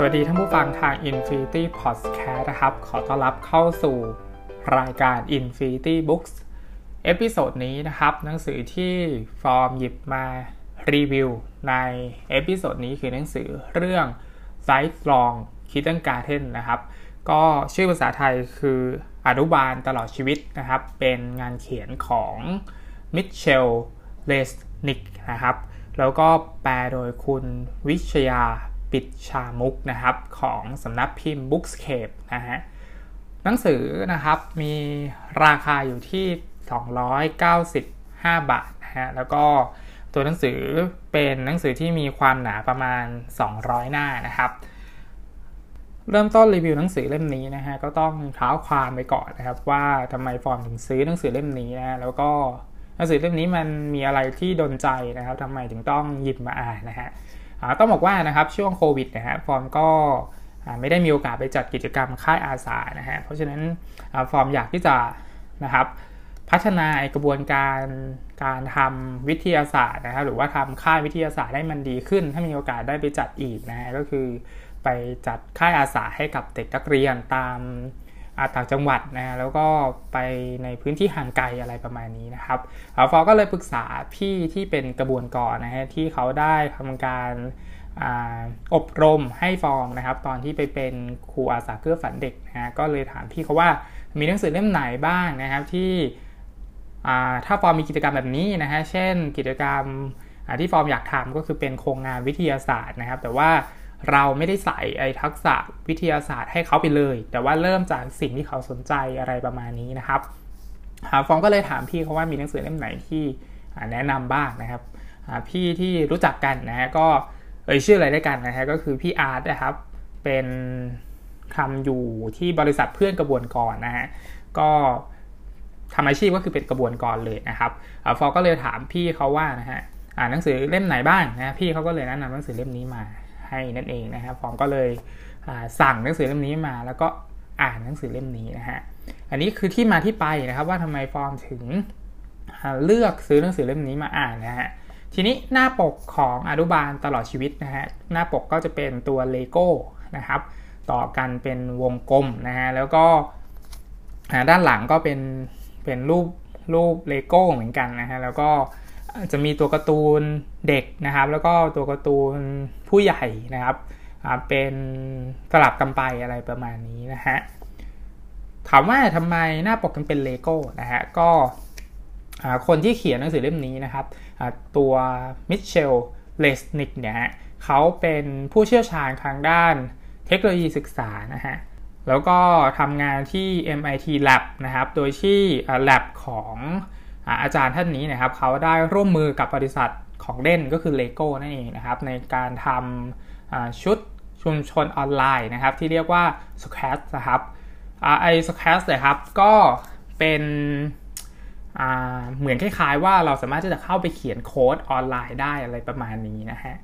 สวัสดีท่านผู้ฟังทาง Infinity Podcast นะครับ ขอต้อนรับเข้าสู่รายการ Infinity Books episode นี้นะครับ หนังสือที่ฟอร์มหยิบมารีวิวใน episode นี้คือหนังสือเรื่อง Lifelong Kindergarten นะครับ ก็ชื่อภาษาไทยคืออนุบาลตลอดชีวิตนะครับ เป็นงานเขียนของมิตเชลเรสนิกนะครับ แล้วก็แปลโดยคุณวิชยา ปิดชามุกนะครับของสำนักพิมพ์ Bookscape นะฮะหนังสือนะครับมีราคาอยู่ที่ 295 บาทนะฮะแล้วก็ตัวหนังสือเป็นหนังสือที่มีความหนาประมาณ 200 หน้านะครับ เริ่มต้นรีวิวหนังสือเล่มนี้นะฮะก็ต้องเท้าความไปก่อนนะครับ ว่าทำไมฟอร์มถึงซื้อหนังสือเล่มนี้นะแล้วก็หนังสือเล่มนี้มันมีอะไรที่ดนใจนะครับทำไมถึงต้องหยิบมาอ่านนะฮะ ต้องบอกว่านะครับช่วงโควิดนะฮะฟอร์มก็ไม่ได้มีโอกาสไปจัดกิจกรรมค่ายอาสานะฮะเพราะฉะนั้นฟอร์มอยากที่จะนะครับพัฒนากระบวนการการทำวิทยาศาสตร์นะครับหรือว่าทำค่ายวิทยาศาสตร์ให้มันดีขึ้น ถ้ามีโอกาสได้ไปจัดอีกนะฮะก็คือไปจัดค่ายอาสาให้กับเด็กนักเรียนตาม ต่างจังหวัดนะแล้วก็ไปในพื้นที่ห่างไกลอะไรประมาณนี้นะครับฟอก็เลยปรึกษาพี่ที่เป็นกระบวนกรนะฮะที่เขาได้ทำการอบรมให้ฟองนะครับ ตอนที่ไปเป็นครูอาสาเกื้อฝันเด็กนะฮะก็เลยถามพี่เขาว่ามีหนังสือเล่มไหนบ้างนะครับที่ถ้าฟอร์มมีกิจกรรมแบบนี้นะฮะเช่นกิจกรรมที่ฟอร์มอยากทำก็คือเป็นโครงงานวิทยาศาสตร์นะครับ แต่ว่า เราไม่ได้ใส่ไอ้ทักษะวิทยาศาสตร์ให้เขาไปเลย แต่ว่าเริ่มจากสิ่งที่เขาสนใจอะไรประมาณนี้นะครับฟองก็เลยถามพี่เขาว่ามีหนังสือเล่มไหนที่แนะนำบ้างนะครับพี่ที่รู้จักกันนะฮะก็เอ่ยชื่ออะไรได้กันนะฮะก็คือพี่อาร์ตนะครับเป็นทำอยู่ที่บริษัทเพื่อนกระบวนกรนะฮะก็ทำอาชีพก็คือเป็นกระบวนกรเลยนะครับฟอก็เลยถามพี่เขาว่านะฮะอ่านหนังสือเล่มไหนบ้างนะพี่เขาก็เลยแนะนำหนังสือเล่มนี้มา ให้นั่นเองนะครับฟอมก็เลยสั่งหนังสือเล่มนี้มา แล้วก็อ่านหนังสือเล่มนี้นะฮะอันนี้คือที่มาที่ไปนะครับว่าทำไมฟอร์มถึงเลือกซื้อหนังสือเล่มนี้มาอ่านนะฮะทีนี้หน้าปกของอนุบาลตลอดชีวิตนะฮะหน้าปกก็จะเป็นตัวเลโก้นะครับต่อกันเป็นวงกลมนะฮะแล้วก็ด้านหลังก็เป็นเป็นรูปรูปเลโก้เหมือนกันนะฮะแล้วก็ จะมีตัวการ์ตูนเด็กนะครับ แล้วก็ตัวการ์ตูนผู้ใหญ่นะครับเป็นสลับกันไปอะไรประมาณนี้นะฮะถามว่าทำไมหน้าปกกันเป็นเลโก้นะฮะก็คนที่เขียนหนังสือเล่มนี้นะครับตัวมิตเชลเรสนิกเนี่ยเขาเป็นผู้เชี่ยวชาญทางด้านเทคโนโลยีศึกษานะฮะแล้วก็ทำงานที่ MIT Lab นะครับ โดยที่ Lab ของ อาจารย์ท่านนี้นะครับเขาได้ร่วมมือกับบริษัทของเล่นก็คือ Lego นั่นเองนะครับในการทำชุดชุมชนออนไลน์นะครับที่เรียกว่า s c a t นะครับไอ s c a t เลยครับก็เป็นเหมือนคล้ายๆว่าเราสามารถที่จะเข้าไปเขียนโค้ดออนไลน์ได้อะไรประมาณนี้นะฮะ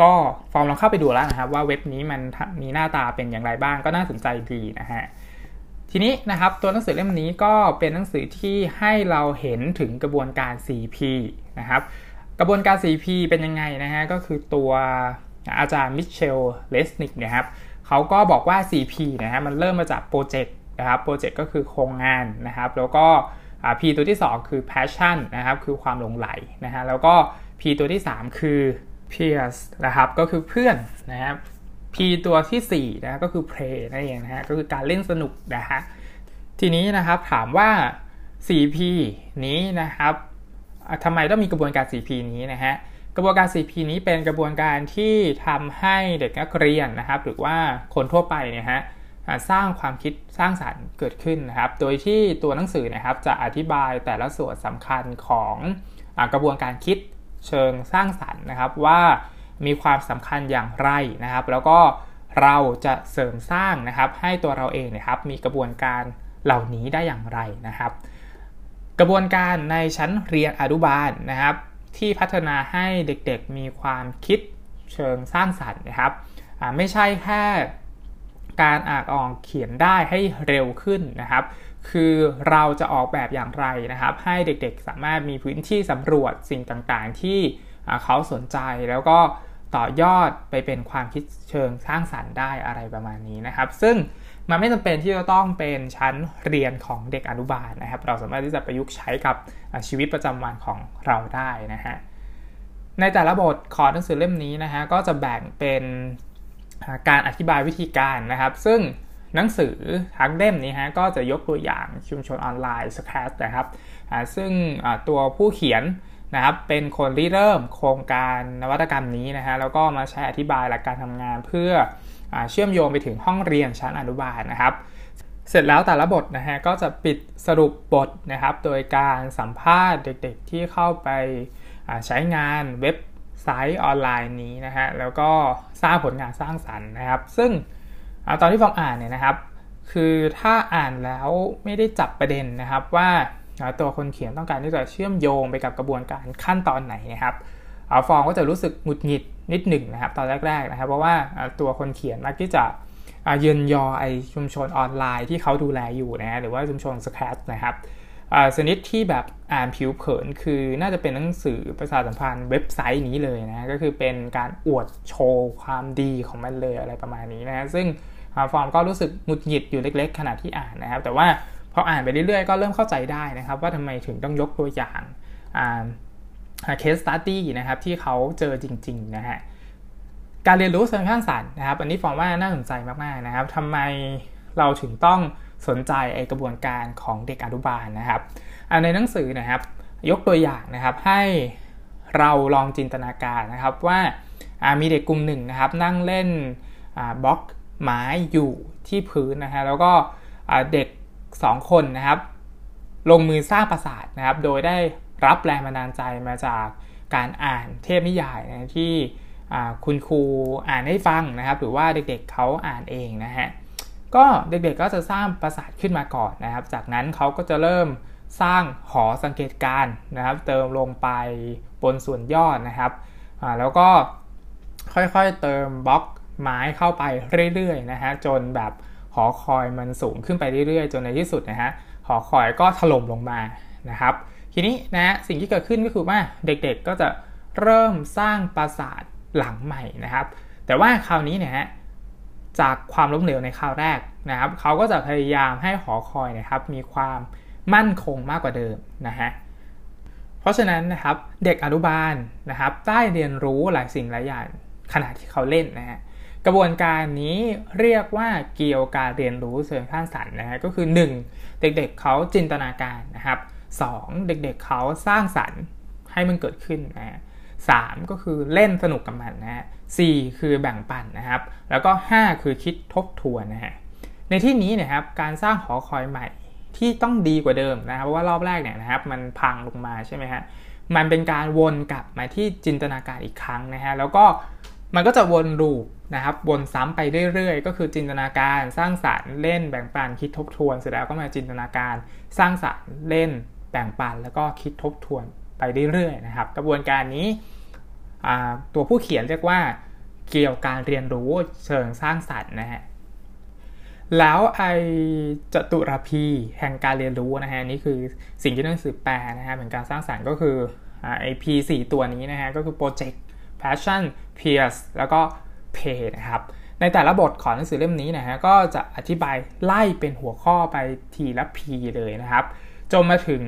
ก็ฟอร์มลองเข้าไปดูแล้วนะครับว่าเว็บนี้มันมีหน้าตาเป็นอย่างไรบ้างก็น่าสนใจดีนะฮะ ทีนี้นะครับตัวหนังสือเล่มนี้ก็เป็นหนังสือที่ให้เราเห็นถึงกระบวนการ 4P นะครับกระบวนการ 4P เป็นยังไงนะฮะก็คือตัวอาจารย์มิตเชลเรสนิกนะครับเขาก็บอกว่า 4P นะฮะมันเริ่มมาจาก project นะครับ project ก็คือโครงงานนะครับ แล้วก็ P ตัวที่ 2 คือ passion นะครับคือความหลงใหลนะฮะแล้วก็ P ตัวที่ 3 คือ peers นะครับก็คือเพื่อนนะครับ P ตัวที่4นะก็คือ play นั่นเองนะฮะก็คือการเล่นสนุกนะฮะทีนี้นะครับถามว่า 4P นี้นะครับทำไมต้องมีกระบวนการ 4P นี้นะฮะกระบวนการ 4P นี้เป็นกระบวนการที่ทำให้เด็กนักเรียนนะครับ หรือว่าคนทั่วไปเนี่ยฮะสร้างความคิดสร้างสารรค์เกิดขึ้นนะครับ โดยที่ตัวหนังสือนะครับจะอธิบายแต่ละส่วนสำคัญของอกระบวนการคิดเชิงสร้างสรรค์นะครับว่า มีความสำคัญอย่างไรนะครับ แล้วก็เราจะเสริมสร้างนะครับ ให้ตัวเราเองนะครับ มีกระบวนการเหล่านี้ได้อย่างไรนะครับ กระบวนการในชั้นเรียนอนุบาลนะครับ ที่พัฒนาให้เด็กๆ มีความคิดเชิงสร้างสรรค์นะครับไม่ใช่แค่การอ่านออกเขียนได้ให้เร็วขึ้นนะครับ คือเราจะออกแบบอย่างไรนะครับ ให้เด็กๆสามารถมีพื้นที่สำรวจสิ่งต่างๆ ที่ เขาสนใจแล้วก็ต่อยอดไปเป็นความคิดเชิงสร้างสรรค์ได้อะไรประมาณนี้นะครับ ซึ่งมันไม่จำเป็นที่จะต้องเป็นชั้นเรียนของเด็กอนุบาลนะครับ เราสามารถที่จะประยุกต์ใช้กับชีวิตประจำวันของเราได้นะฮะในแต่ละบทของหนังสือเล่มนี้นะฮะก็จะแบ่งเป็นการอธิบายวิธีการนะครับ ซึ่งหนังสือทั้งเล่มนี้ฮะก็จะยกตัวอย่างชุมชนออนไลน์สแครนะครับซึ่งตัวผู้เขียน นะครับเป็นคนริเริ่มโครงการนวัตกรรมนี้นะฮะแล้วก็มาใช้อธิบายหลักการทำงานเพื่ออเชื่อมโยงไปถึงห้องเรียนชั้นอนุบาลนะครับ เสร็จแล้วแต่ละบทนะฮะก็จะปิดสรุปบทนะครับ โดยการสัมภาษณ์เด็กๆที่เข้าไปใช้งานเว็บไซต์ออนไลน์นี้นะฮะแล้วก็สร้างผลงานสร้างสรรค์นะครับ ซึ่งตอนที่ฟอร์มอ่านเนี่ยนะครับ คือถ้าอ่านแล้วไม่ได้จับประเด็นนะครับว่า ตัวคนเขียนต้องการที่จะเชื่อมโยงไปกับกระบวนการขั้นตอนไหนนะครับเอาฟอร์มก็จะรู้สึกหงุดหงิดนิดหนึ่งนะครับ ตอนแรกๆนะครับ เพราะว่าตัวคนเขียนมักที่จะเยินยอไอชุมชนออนไลน์ที่เขาดูแลอยู่นะหรือว่าชุมชน Scratch นะครับชนิดที่แบบอ่านผิวเผินคือน่าจะเป็นหนังสือประชาสัมพันธ์เว็บไซต์นี้เลยนะก็คือเป็นการอวดโชว์ความดีของมันเลยอะไรประมาณนี้นะซึ่งฟอร์มก็รู้สึกหงุดหงิดอยู่เล็ก ๆ ขณะที่อ่านนะครับ แต่ว่า พออ่านไปเรื่อยๆ ก็เริ่มเข้าใจได้นะครับ ว่าทำไมถึงต้องยกตัวอย่างเคสตัตตี้นะครับที่เขาเจอจริงๆนะฮะการเรียนรู้เชิงข้างสรรค์นะครับ อันนี้ฟอร์มว่าน่าสนใจมากๆนะครับทำไมเราถึงต้องสนใจไอกระบวนการของเด็กอนุบาลนะครับในหนังสือนะครับ ยกตัวอย่างนะครับให้เราลองจินตนาการนะครับว่ามีเด็กกลุ่มหนึ่งนะครับ นั่งเล่นบล็อกไม้อยู่ที่พื้นนะฮะแล้วก็เด็ก 2 คนนะครับ ลงมือสร้างปราสาทนะครับ โดยได้รับแรงบันดาลใจมาจากการอ่านเทพนิยายนะที่คุณครูอ่านให้ฟังนะครับ หรือว่าเด็กๆเเขาอ่านเองนะฮะก็เด็กๆก็จะสร้างปราสาทขึ้นมาก่อนนะครับ จากนั้นเขาก็จะเริ่มสร้างหอสังเกตการนะครับ เติมลงไปบนส่วนยอดนะครับแล้วก็ค่อยๆเติมบล็อกไม้เข้าไปเรื่อยๆนะฮะจนแบบ หอคอยมันสูงขึ้นไปเรื่อยๆ จนในที่สุดนะฮะหอคอยก็ถล่มลงมานะครับ ทีนี้นะสิ่งที่เกิดขึ้นก็คือว่าเด็กๆก็จะเริ่มสร้างปราสาทหลังใหม่นะครับ แต่ว่าคราวนี้เนี่ยฮะจากความล้มเหลวในคราวแรกนะครับเขาก็จะพยายามให้หอคอยนะครับ มีความมั่นคงมากกว่าเดิมนะฮะเพราะฉะนั้นนะครับเด็กอนุบาลนะครับได้เรียนรู้หลายสิ่งหลายอย่างขณะที่เขาเล่นนะฮะ กระบวนการนี้เรียกว่าเกี่ยวการเรียนรู้เชิงข้างสรรค์นะฮะก็คือ 1. เด็กๆเเขาจินตนาการนะครับ 2. เด็กๆเเขาสร้างสรรค์ให้มันเกิดขึ้นนะฮะสก็คือเล่นสนุกกับมันนะฮะสคือแบ่งปันนะครับ แล้วก็ 5 คือคิดทบทวนนะฮะในที่นี้นะครับการสร้างหอคอยใหม่ที่ต้องดีกว่าเดิมนะครับเพราะว่ารอบแรกเนี่ยนะครับ มันพังลงมาใช่ไหมฮะมันเป็นการวนกลับมาที่จินตนาการอีกครั้งนะฮะแล้วก็ มันก็จะวนลูปนะครับ วนซ้ำไปเรื่อยๆ ก็คือจินตนาการสร้างสารรค์เล่นแบ่งปันคิดทบทวน เสร็จแล้วก็มาจินตนาการสร้างสารรค์เล่นแบ่งปันแล้วก็คิดทบทวนไปเรื่อยๆนะครับ กระบวนการนี้ตัวผู้เขียนเรียกว่าเกี่ยวการเรียนรู้เชิงสร้างสรรค์นะฮะแล้วไอจตุรพีแห่งการเรียนรู้นะฮะนี่คือสิ่งที่หนังสือแปลนะฮะเหมือนการสร้างสรรค์ก็คือไอพีสี่ตัวนี้นะฮะก็คือ project passion peers แล้วก็ pay นะครับ ในแต่ละบทของหนังสือเล่มนี้นะฮะก็จะอธิบายไล่เป็นหัวข้อไปทีละ P เลยนะครับ จนมาถึง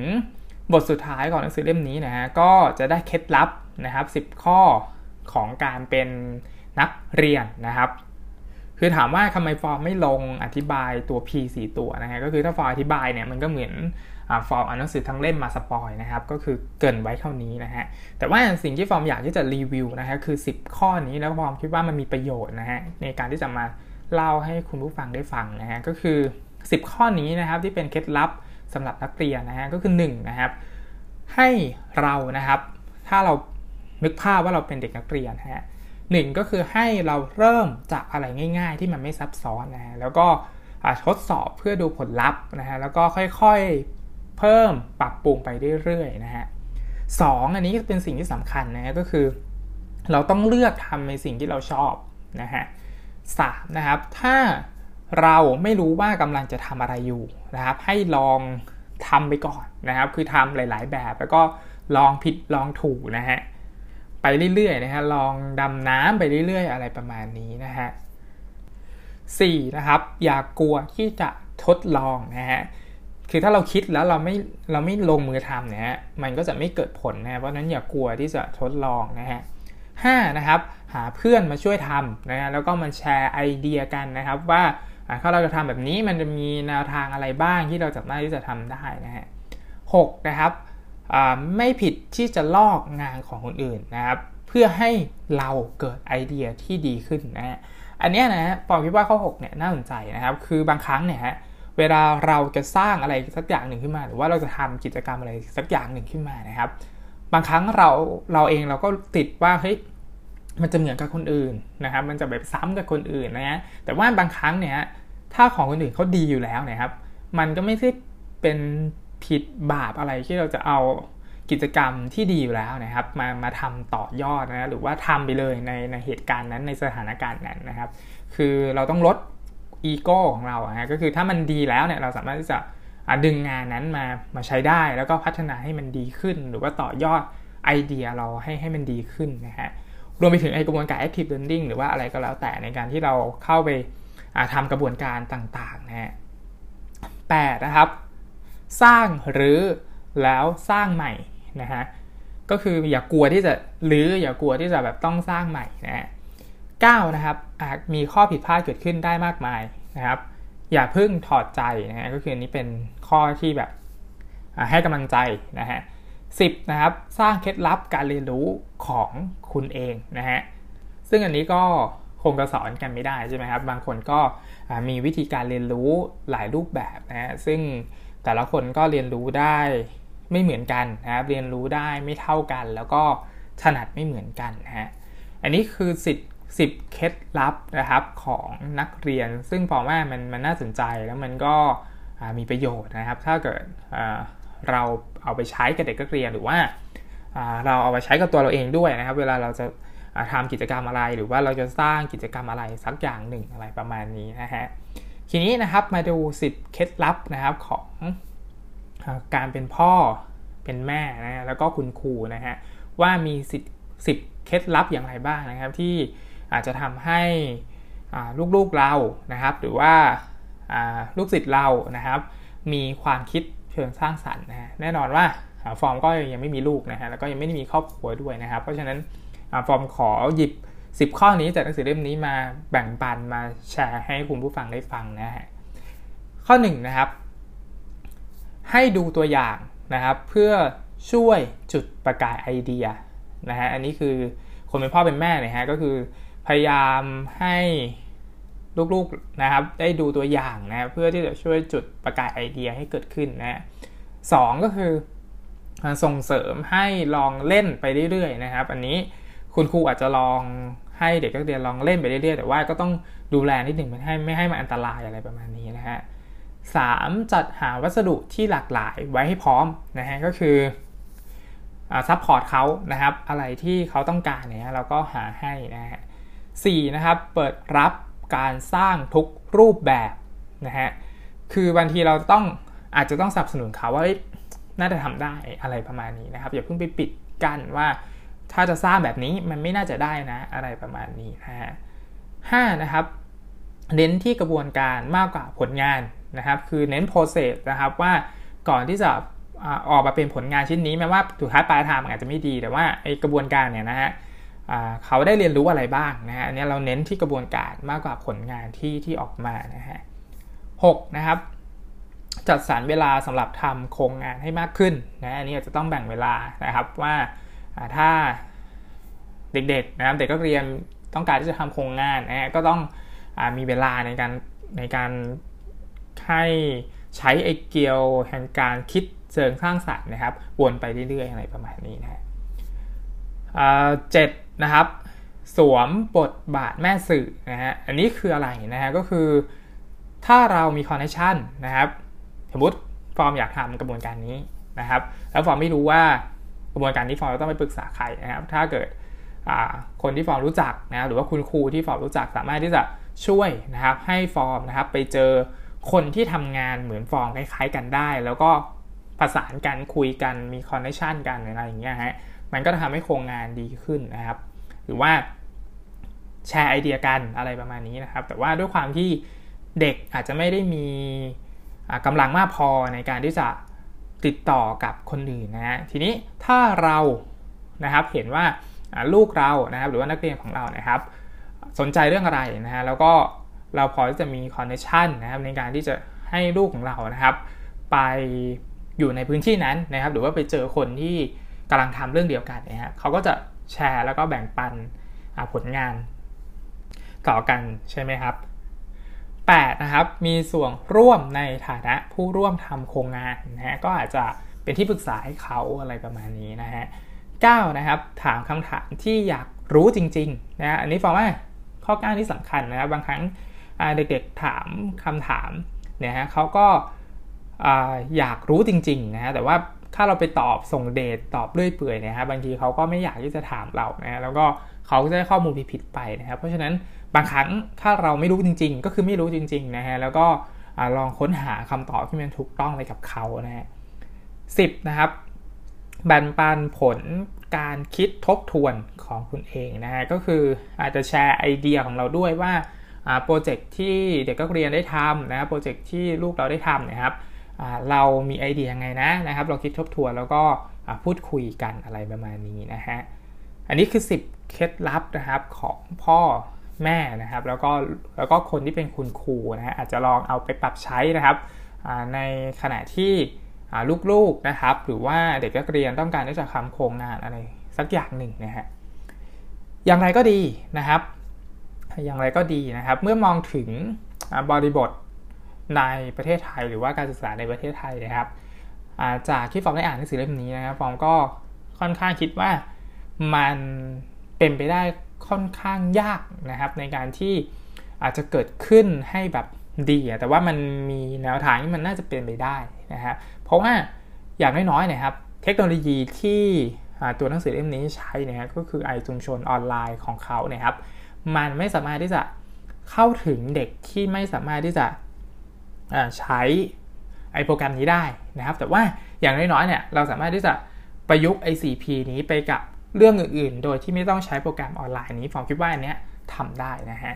บทสุดท้ายของหนังสือเล่มนี้นะฮะก็จะได้เคล็ดลับนะครับ 10 ข้อของการเป็นนักเรียนนะครับคือถามว่าทำไมฟอร์มไม่ลงอธิบายตัว P 4 ตัวนะฮะก็คือถ้าฟอร์มอธิบายเนี่ยมันก็เหมือน ฟอร์มอ่านหนังสือทั้งเล่มมา spoil นะครับ ก็คือเกริ่นไว้เท่านี้นะฮะ แต่ว่าสิ่งที่ฟอร์มอยากที่จะรีวิวนะฮะคือ 10 ข้อนี้แล้วฟอร์มคิดว่ามันมีประโยชน์นะฮะในการที่จะมาเล่าให้คุณผู้ฟังได้ฟังนะฮะก็คือ 10 ข้อนี้นะครับที่เป็นเคล็ดลับสำหรับนักเรียนนะฮะก็คือ1นะครับให้เรานะครับ ถ้าเรานึกภาพว่าเราเป็นเด็กนักเรียนฮะหนึ่งก็คือให้เราเริ่มจากอะไรง่าย ๆ ที่มันไม่ซับซ้อนนะฮะแล้วก็ทดสอบเพื่อดูผลลัพธ์นะฮะแล้วก็ค่อยๆ เพิ่มปรับปรุงไปเรื่อยๆนะฮะสองอันนี้เป็นสิ่งที่สำคัญนะฮะก็คือ เราต้องเลือกทำในสิ่งที่เราชอบนะฮะสามนะครับถ้าเราไม่รู้ว่ากำลังจะทำอะไรอยู่นะครับ ให้ลองทำไปก่อนนะครับ คือทำหลาย ๆ แบบแล้วก็ลองผิดลองถูกนะฮะไปเรื่อยๆนะฮะลองดำน้ำไปเรื่อย ๆ อะไรประมาณนี้นะฮะสี่นะครับ อย่ากกลัวที่จะทดลองนะฮะ คือถ้าเราคิดแล้วเราไม่เราไม่ลงมือทำนะฮะมันก็จะไม่เกิดผลนะเพราะนั้นอย่ากกลัวที่จะทดลองนะฮะห้านะครับหาเพื่อนมาช่วยทำนะฮะแล้วก็มาแชร์ไอเดียกันนะครับว่าถ้าเราจะทำแบบนี้มันจะมีแนวทางอะไรบ้างที่เราสามารถที่จะทำได้นะฮะหกนะครับไม่ผิดที่จะลอกงานของคนอื่นนะครับเพื่อให้เราเกิดไอเดียที่ดีขึ้นนะฮะอันนี้นะปอมคิดว่าข้อ 6 เนี่ยน่าสนใจนะครับ คือบางครั้งเนี่ยฮะ เวลาเราจะสร้างอะไรสักอย่างหนึ่งขึ้นมา หรือว่าเราจะทำกิจกรรมอะไรสักอย่างหนึ่งขึ้นมานะครับ บางครั้งเราเราเองเราก็ติดว่าเฮ้ยมันจะเหมือนกับคนอื่นนะครับ มันจะแบบซ้ำกับคนอื่นนะฮะแต่ว่าบางครั้งเนี่ยถ้าของคนอื่นเขาดีอยู่แล้วนะครับ มันก็ไม่ใช่เป็นผิดบาปอะไรที่เราจะเอากิจกรรมที่ดีอยู่แล้วนะครับ มามาทำต่อยอดนะหรือว่าทำไปเลยในในเหตุการณ์นั้นในสถานการณ์นั้นนะครับ คือเราต้องลด อีโก้ของเราอะก็คือถ้ามันดีแล้วเนี่ยเราสามารถที่จะดึงงานนั้นมามาใช้ได้ แล้วก็พัฒนาให้มันดีขึ้น หรือว่าต่อยอดไอเดียเราให้ให้มันดีขึ้นนะฮะรวมไปถึงไอกระบวนการ active learning หรือว่าอะไรก็แล้วแต่ในการที่เราเข้าไปทำกระบวนการต่างๆนะฮะแปดนะครับ สร้างหรือแล้วสร้างใหม่นะฮะก็คืออย่ากลัวที่จะหรืออย่ากลัวที่จะแบบต้องสร้างใหม่นะฮะ 9นะครับอาจมีข้อผิดพลาดเกิดขึ้นได้มากมายนะครับ อย่าเพิ่งถอดใจนะฮะก็คืออันนี้เป็นข้อที่แบบให้กำลังใจนะฮะสิบนะครับสร้างเคล็ดลับการเรียนรู้ของคุณเองนะฮะซึ่งอันนี้ก็คงจะสอนกันไม่ได้ใช่ไหมครับ บางคนก็มีวิธีการเรียนรู้หลายรูปแบบนะฮะซึ่งแต่ละคนก็เรียนรู้ได้ไม่เหมือนกันนะครับเรียนรู้ได้ไม่เท่ากัน แล้วก็ถนัดไม่เหมือนกันนะฮะอันนี้คือสิทธิ สิบเคล็ดลับนะครับของนักเรียน ซึ่งพอว่ามันมันน่าสนใจแล้วมันก็มีประโยชน์นะครับ ถ้าเกิดเราเอาไปใช้กับเด็กนักเรียนหรือว่าเราเอาไปใช้กับตัวเราเองด้วยนะครับ เวลาเราจะทำกิจกรรมอะไร หรือว่าเราจะสร้างกิจกรรมอะไรสักอย่างหนึ่งอะไรประมาณนี้นะฮะทีนี้นะครับมาดูสิบเคล็ดลับนะครับของการเป็นพ่อเป็นแม่นะแล้วก็คุณครูนะฮะว่ามีสิบสิบเคล็ดลับอย่างไรบ้างนะครับที่ อาจจะทำให้ลูกๆเรานะครับ หรือว่าลูกศิษย์เรานะครับ มีความคิดเชิงสร้างสรรค์นะแน่นอนว่าฟอร์มก็ยังไม่มีลูกนะฮะแล้วก็ยังไม่ได้มีครอบครัวด้วยนะครับ เพราะฉะนั้นฟอร์มขอหยิบ 10 ข้อนี้จากหนังสือเล่มนี้มาแบ่งปันมาแชร์ให้คุณผู้ฟังได้ฟังนะฮะข้อ1นนะครับ ให้ดูตัวอย่างนะครับ เพื่อช่วยจุดประกายไอเดียนะฮะอันนี้คือคนเป็นพ่อเป็นแม่เนี่ยฮะก็คือ พยายามให้ลูกๆนะครับได้ดูตัวอย่างนะเพื่อที่จะช่วยจุดประกายไอเดียให้เกิดขึ้นนะสองก็คือส่งเสริมให้ลองเล่นไปเรื่อยๆนะครับ อันนี้คุณครูอาจจะลองให้เด็กนักเรียนลองเล่นไปเรื่อยๆ แต่ว่าก็ต้องดูแลนิดหนึ่งไม่ให้ไม่ให้มันอันตรายอะไรประมาณนี้นะฮะ 3. จัดหาวัสดุที่หลากหลายไว้ให้พร้อมนะฮะก็คือ support เขานะครับ อะไรที่เขาต้องการเนี่ยเราก็หาให้นะฮะ สี่นะครับเปิดรับการสร้างทุกรูปแบบนะฮะคือบางทีเราต้องอาจจะต้องสนับสนุนเขาว่าน่าจะทำได้อะไรประมาณนี้นะครับ อย่าเพิ่งไปปิดกั้นว่าถ้าจะสร้างแบบนี้มันไม่น่าจะได้นะอะไรประมาณนี้นะฮะห้านะครับเน้นที่กระบวนการมากกว่าผลงานนะครับ คือเน้น process นะครับว่าก่อนที่จะออกมาเป็นผลงานชิ้นนี้แม้ว่าสุดท้ายปลายทางอาจจะไม่ดีแต่ว่าไอกระบวนการเนี่ยนะฮะ เขาได้เรียนรู้อะไรบ้างนะฮะอันนี้เราเน้นที่กระบวนการมากกว่าผลงานที่ที่ออกมานะฮะหนะครับ จัดสรรเวลาสำหรับทำโครงงานให้มากขึ้นนะอันนี้อาจจะต้องแบ่งเวลานะครับว่าถ้าเด็กๆนะครับเด็กก็เรียนต้องการที่จะทำโครงงานนะก็ต้องอมีเวลาในการในการให้ใช้ไอเกียวแห่งการคิดเชิงสร้างสรรค์นะครับวนไปเรื่อยๆอะไรประมาณนี้นะฮะเจ็ด นะครับ สวมบทบาทแม่สื่อนะฮะอันนี้คืออะไรนะฮะก็คือถ้าเรามี connection นะครับสมมติฟอร์มอยากทำกระบวนการนี้นะครับ แล้วฟอร์มไม่รู้ว่ากระบวนการนี้ฟอร์มต้องไปปรึกษาใครนะครับ ถ้าเกิดคนที่ฟอร์มรู้จักนะหรือว่าคุณครูที่ฟอร์มรู้จักสามารถที่จะช่วยนะครับ ให้ฟอร์มนะครับไปเจอคนที่ทำงานเหมือนฟอร์มคล้าย ๆ กันได้ แล้วก็ประสานกันคุยกันมี connection กันอะไรอย่างเงี้ยฮะมันก็จะทำให้โครงงานดีขึ้นนะครับ หรือว่าแชร์ไอเดียกันอะไรประมาณนี้นะครับ แต่ว่าด้วยความที่เด็กอาจจะไม่ได้มีกำลังมากพอในการที่จะติดต่อกับคนอื่นนะฮะทีนี้ถ้าเรานะครับเห็นว่าลูกเรานะครับหรือว่านักเรียนของเรานะครับ สนใจเรื่องอะไรนะฮะแล้วก็เราพอที่จะมีคอนเนคชันนะครับในการที่จะให้ลูกของเรานะครับ ไปอยู่ในพื้นที่นั้นนะครับ หรือว่าไปเจอคนที่กำลังทำเรื่องเดียวกันนะฮะเขาก็จะ แชร์แล้วก็แบ่งปันผลงานต่อกันใช่ไหมครับ 8 นะครับ มีส่วนร่วมในฐานะผู้ร่วมทำโครงงานนะฮะก็อาจจะเป็นที่ปรึกษาให้เขาอะไรประมาณนี้นะฮะ 9 นะครับ ถามคำถามที่อยากรู้จริงๆนะอันนี้ฟังว่าข้อ 9 ที่สำคัญนะครับบางครั้งเด็กๆถามคำถามเนี่ยฮะเขาก็อยากรู้จริงๆนะฮะแต่ว่า ถ้าเราไปตอบส่งเดทตอบเรื่อยเปื่อยนะฮะบางทีเขาก็ไม่อยากที่จะถามเรานะแล้วก็เขาก็จะได้ข้อมูลผิดๆไปนะครับ เพราะฉะนั้นบางครั้งถ้าเราไม่รู้จริง ๆ ก็คือไม่รู้จริงๆนะฮะแล้วก็ลองค้นหาคำตอบที่มันถูกต้องไปกับเขานะฮะสิบนะครับแบ่งปันผลการคิดทบทวนของคุณเองนะฮะก็คืออาจจะแชร์ไอเดียของเราด้วยว่าโปรเจกต์ที่เด็กก็เรียนได้ทำนะโปรเจกต์ที่ลูกเราได้ทำนะครับ เรามีไอเดียยังไงนะนะครับ เราคิดทบทวนแล้วก็พูดคุยกันอะไรประมาณนี้นะฮะ อันนี้คือ 10 เคล็ดลับนะครับของพ่อแม่นะครับ แล้วก็แล้วก็คนที่เป็นคุณครูนะฮะอาจจะลองเอาไปปรับใช้นะครับในขณะที่ลูกๆนะครับ หรือว่าเด็กนักเรียนต้องการที่จะทำโครงงานอะไรสักอย่างหนึ่งนะฮะอย่างไรก็ดีนะครับ อย่างไรก็ดีนะครับ เมื่อมองถึงบริบท ในประเทศไทย หรือว่าการศึกษาในประเทศไทยนะครับจากที่ฟอร์มได้อ่านหนังสือเล่มนี้นะครับฟอร์มก็ค่อนข้างคิดว่ามันเป็นไปได้ค่อนข้างยากนะครับในการที่อาจจะเกิดขึ้นให้แบบดีแต่ว่ามันมีแนวทางที่มันน่าจะเป็นไปได้นะฮะเพราะว่าอย่างน้อยๆนะครับ เทคโนโลยีที่ตัวหนังสือเล่มนี้ใช้นะฮะก็คือไอชุมชนออนไลน์ของเขาเนี่ยครับ มันไม่สามารถที่จะเข้าถึงเด็กที่ไม่สามารถที่จะ ใช้ไอโปรแกรมนี้ได้นะครับ แต่ว่าอย่างน้อยๆเนี่ยเราสามารถที่จะประยุกต์ไอ 4P นี้ไปกับเรื่องอื่นๆ โดยที่ไม่ต้องใช้โปรแกรมออนไลน์นี้ฟอร์มคิดว่าอันเนี้ยทำได้นะฮะ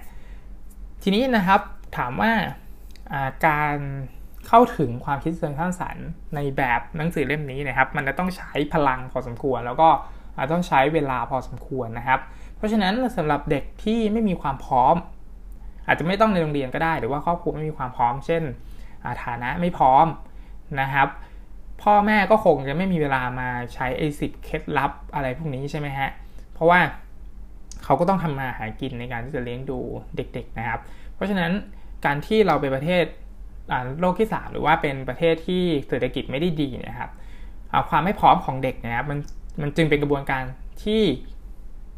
ทีนี้นะครับถามว่าการเข้าถึงความคิดเชิงสร้างสรรค์ในแบบหนังสือเล่มนี้นะครับ มันจะต้องใช้พลังพอสมควร แล้วก็ต้องใช้เวลาพอสมควรนะครับ เพราะฉะนั้นสำหรับเด็กที่ไม่มีความพร้อม อาจจะไม่ต้องในโรงเรียนก็ได้ หรือว่าครอบครัวไม่มีความพร้อม เช่นฐานะไม่พร้อมนะครับ พ่อแม่ก็คงจะไม่มีเวลามาใช้ไอ้สิทธิ์เคล็ดลับอะไรพวกนี้ใช่ไหมฮะ เพราะว่าเขาก็ต้องทำมาหากินในการที่จะเลี้ยงดูเด็ก ๆนะครับ เพราะฉะนั้นการที่เราไปประเทศโลกที่ 3 หรือว่าเป็นประเทศที่เศรษฐกิจไม่ได้ดีนะครับความไม่พร้อมของเด็กนะครับมันมันจึงเป็นกระบวนการที่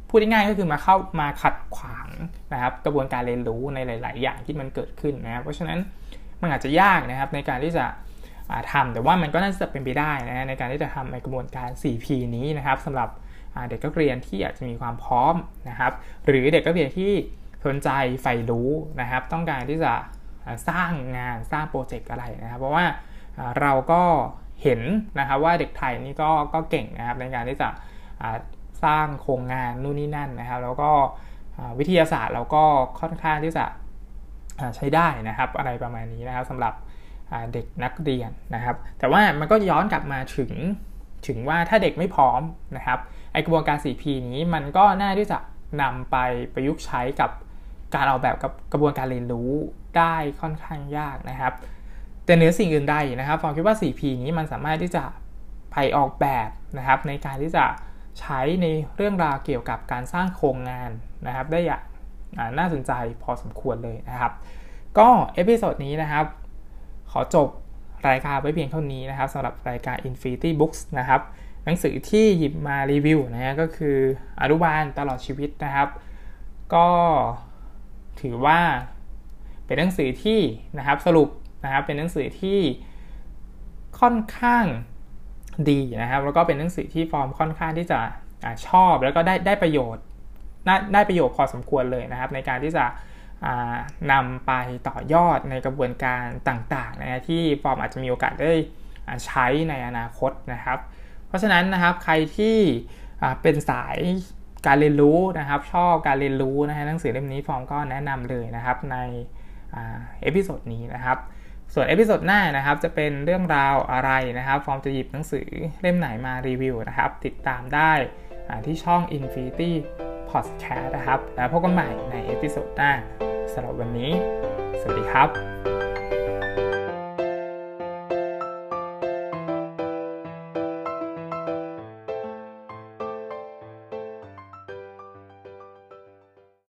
พูดง่ายๆก็คือมาเข้ามาขัดขวางนะครับ กระบวนการเรียนรู้ในหลาย ๆ อย่างที่มันเกิดขึ้นนะครับ เพราะฉะนั้นมันอาจจะยากนะครับในการที่จะทำแต่ว่ามันก็น่าจะเป็นไปได้นะในการที่จะทำในกระบวนการ 4P นี้นะครับสำหรับเด็กนักเรียนที่อาจจะมีความพร้อมนะครับ หรือเด็กนักเรียนที่สนใจใฝ่รู้นะครับ ต้องการที่จะสร้างงานสร้างโปรเจกต์อะไรนะครับ เพราะว่าเราก็เห็นนะครับว่าเด็กไทยนี่ก็ก็เก่งนะครับในการที่จะ สร้างโครงงานนู่นนี่นั่นนะครับ แล้วก็วิทยาศาสตร์เราก็ค่อนข้างที่จะใช้ได้นะครับ อะไรประมาณนี้นะครับสำหรับเด็กนักเรียนนะครับ แต่ว่ามันก็ย้อนกลับมาถึงถึงว่าถ้าเด็กไม่พร้อมนะครับไอกระบวนการ 4P นี้มันก็น่าที่จะนำไปประยุกต์ใช้กับการออกแบบกับกระบวนการเรียนรู้ได้ค่อนข้างยากนะครับ แต่เหนือสิ่งอื่นใดนะครับฟอร์มคิดว่า 4P นี้มันสามารถที่จะไปออกแบบนะครับในการที่จะ ใช้ในเรื่องราวเกี่ยวกับการสร้างโครงงานนะครับ ได้อย่างน่าสนใจพอสมควรเลยนะครับ ก็ episode นี้นะครับ ขอจบรายการไว้เพียงเท่านี้นะครับสำหรับรายการ Infinity Books นะครับ หนังสือที่หยิบมารีวิวนะฮะก็คืออนุบาลตลอดชีวิตนะครับ ก็ถือว่าเป็นหนังสือที่นะครับสรุปนะครับเป็นหนังสือที่ค่อนข้าง ดีนะครับ แล้วก็เป็นหนังสือที่ฟอร์มค่อนข้างที่จะอชอบแล้วก็ได้ได้ประโยชน์ได้ประโยชน์พอสมควรเลยนะครับ ในการที่จะนำไปต่อยอดในกระบวนการต่างๆนะที่ฟอร์มอาจจะมีโอกาสได้ใช้ในอนาคตนะครับ เพราะฉะนั้นนะครับใครที่เป็นสายการเรียนรู้นะครับ ชอบการเรียนรู้นะฮะหนังสือเล่มนี้ฟอร์มก็แนะนำเลยนะครับใน episode นี้นะครับ ส่วน episode หน้านะครับจะเป็นเรื่องราวอะไรนะครับ ฟอร์มจะหยิบหนังสือเล่มไหนมารีวิวนะครับ ติดตามได้ที่ช่อง Infinity Podcast นะครับ แล้วพบกันใหม่ในเอพิโซดหน้าสำหรับวันนี้ สวัสดีครับ